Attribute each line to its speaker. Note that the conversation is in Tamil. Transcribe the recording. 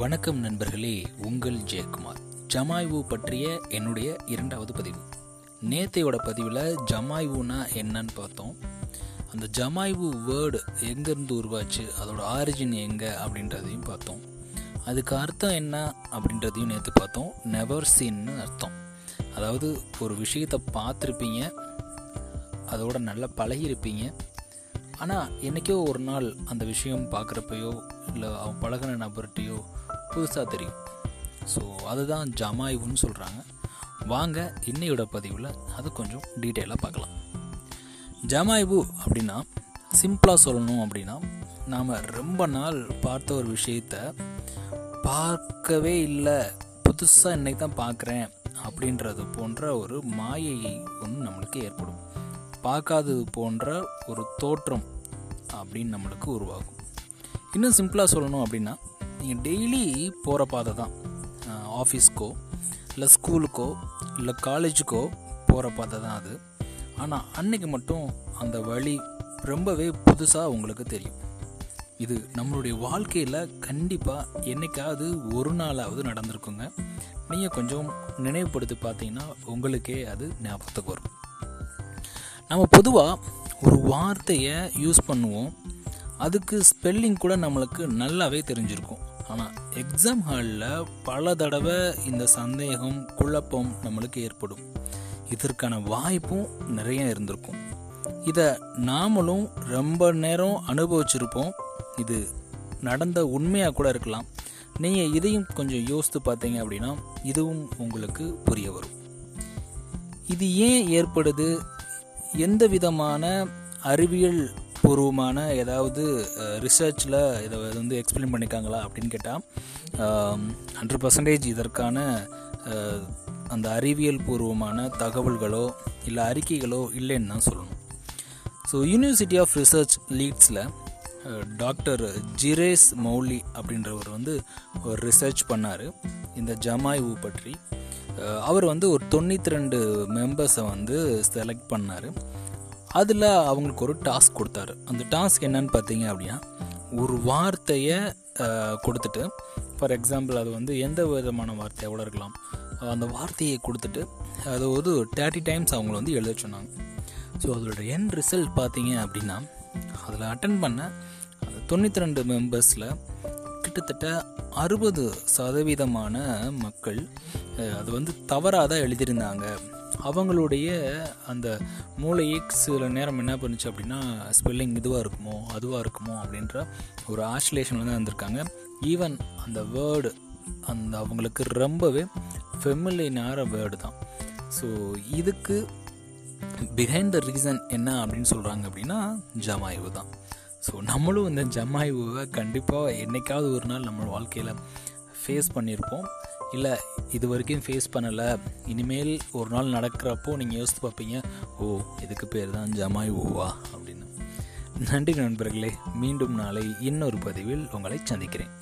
Speaker 1: வணக்கம் நண்பர்களே உங்கள் ஜெயக்குமார். ஜமாய்வு பற்றிய என்னுடைய இரண்டாவது பதிவு. நேத்தையோட பதிவில் ஜமாய்வுனா என்னன்னு பார்த்தோம். அந்த ஜமாய்வு வேர்டு எங்கேருந்து உருவாச்சு அதோட ஆரிஜின் எங்கே அப்படின்றதையும் பார்த்தோம். அதுக்கு அர்த்தம் என்ன அப்படின்றதையும் நேற்று பார்த்தோம். நெவர் சீன்னு அர்த்தம். அதாவது ஒரு விஷயத்தை பார்த்துருப்பீங்க அதோட நல்லா பழகியிருப்பீங்க. ஆனால் என்றைக்கோ ஒரு நாள் அந்த விஷயம் பார்க்குறப்பையோ இல்லை அவன் பழகின நபர்கிட்டையோ புதுசாக தெரியும். ஸோ அதுதான் ஜமாய்வுன்னு சொல்கிறாங்க வாங்க இன்னையோட பதிவில் அது கொஞ்சம் டீட்டெயிலாக பார்க்கலாம். ஜமாய்வு அப்படின்னா சிம்பிளாக சொல்லணும் அப்படின்னா நாம் ரொம்ப நாள் பார்த்த ஒரு விஷயத்த பார்க்கவே இல்லை புதுசாக இன்னைக்கு தான் பார்க்குறேன் அப்படின்றது போன்ற ஒரு மாயையை ஒன்று நம்மளுக்கு ஏற்படும். பார்க்காதது போன்ற ஒரு தோற்றம் அப்படின்னு நம்மளுக்கு உருவாகும். இன்னும் சிம்பிளாக சொல்லணும் அப்படின்னா நீங்கள் டெய்லி போகிற பாதை தான். ஆஃபீஸ்க்கோ இல்லை ஸ்கூலுக்கோ இல்லை காலேஜுக்கோ போகிற பாதை தான் அது. ஆனால் அன்னைக்கு மட்டும் அந்த வழி ரொம்பவே புதுசாக உங்களுக்கு தெரியும். இது நம்மளுடைய வாழ்க்கையில் கண்டிப்பாக என்னைக்காவது ஒரு நாளாவது நடந்திருக்குங்க. நீங்கள் கொஞ்சம் நினைவுபடுத்தி பார்த்தீங்கன்னா உங்களுக்கே அது ஞாபகத்துக்கு வரும். நம்ம பொதுவாக ஒரு வார்த்தையை யூஸ் பண்ணுவோம். அதுக்கு ஸ்பெல்லிங் கூட நம்மளுக்கு நல்லாவே தெரிஞ்சிருக்கும். ஆனால் எக்ஸாம் ஹாலில் பல தடவை இந்த சந்தேகம் குழப்பம் நம்மளுக்கு ஏற்படும். இதற்கான வாய்ப்பும் நிறைய இருந்திருக்கும். இதை நாமளும் ரொம்ப நேரம் அனுபவிச்சிருப்போம். இது நடந்த உண்மையாக கூட இருக்கலாம். நீங்கள் இதையும் கொஞ்சம் யோசித்து பார்த்தீங்க அப்படின்னா இதுவும் உங்களுக்கு புரிய வரும். இது ஏன் ஏற்படுது? எந்த விதமான அறிவியல் பூர்வமான ஏதாவது ரிசர்ச்சில் இதை வந்து எக்ஸ்பிளைன் பண்ணியிருக்காங்களா அப்படின்னு கேட்டால் ஹண்ட்ரட் பர்சன்டேஜ் இதற்கான அந்த அறிவியல் பூர்வமான தகவல்களோ இல்லை அறிக்கைகளோ இல்லைன்னு தான் சொல்லணும். ஸோ யூனிவர்சிட்டி ஆஃப் ரிசர்ச் லீட்ஸில் டாக்டர் ஜிரேஸ் மௌலி அப்படின்றவர் வந்து ஒரு ரிசர்ச் பண்ணார். இந்த ஜமாய்வு பற்றி அவர் வந்து ஒரு தொண்ணூற்றி ரெண்டு மெம்பர்ஸை வந்து செலக்ட் பண்ணார். அதில் அவங்களுக்கு ஒரு டாஸ்க் கொடுத்தாரு. அந்த டாஸ்க் என்னன்னு பார்த்தீங்க அப்படின்னா ஒரு வார்த்தையை கொடுத்துட்டு ஃபார் எக்ஸாம்பிள் அது வந்து எந்த விதமான வார்த்தையாக கூட இருக்கலாம். அந்த வார்த்தையை கொடுத்துட்டு அது ஒரு தேர்ட்டி டைம்ஸ் அவங்கள வந்து எழுத சொன்னாங்க. ஸோ அதோட என் ரிசல்ட் பார்த்தீங்க அப்படின்னா அதில் அட்டன் பண்ண அந்த தொண்ணூற்றி ரெண்டு மெம்பர்ஸில் கிட்டத்தட்ட அறுபது சதவீதமான மக்கள் அது வந்து தவறாக தான் எழுதியிருந்தாங்க. அவங்களுடைய அந்த மூளையை சில நேரம் என்ன பண்ணுச்சு அப்படின்னா ஸ்பெல்லிங் இதுவாக இருக்குமோ அதுவாக இருக்குமோ அப்படின்ற ஒரு ஆசிலேஷனில் தான் இருந்திருக்காங்க. ஈவன் அந்த வேர்டு அந்த அவங்களுக்கு ரொம்பவே ஃபெமிலினார வேர்டு தான். ஸோ இதுக்கு பிஹைண்ட் த ரீசன் என்ன அப்படின்னு சொல்கிறாங்க அப்படின்னா ஜமாய்வு தான். ஸோ நம்மளும் இந்த ஜமாய்வை கண்டிப்பாக என்றைக்காவது ஒரு நாள் நம்ம வாழ்க்கையில் ஃபேஸ் பண்ணியிருப்போம். இல்லை இது வரைக்கும் ஃபேஸ் பண்ணலை. இனிமேல் ஒரு நாள் நடக்கிறப்போ நீங்கள் யோசித்து பார்ப்பீங்க ஓ இதுக்கு பேர் தான் ஜமாய் ஓவா அப்படின்னு. நன்றி நண்பர்களே மீண்டும் நாளை இன்னொரு பதிவில் உங்களை சந்திக்கிறேன்.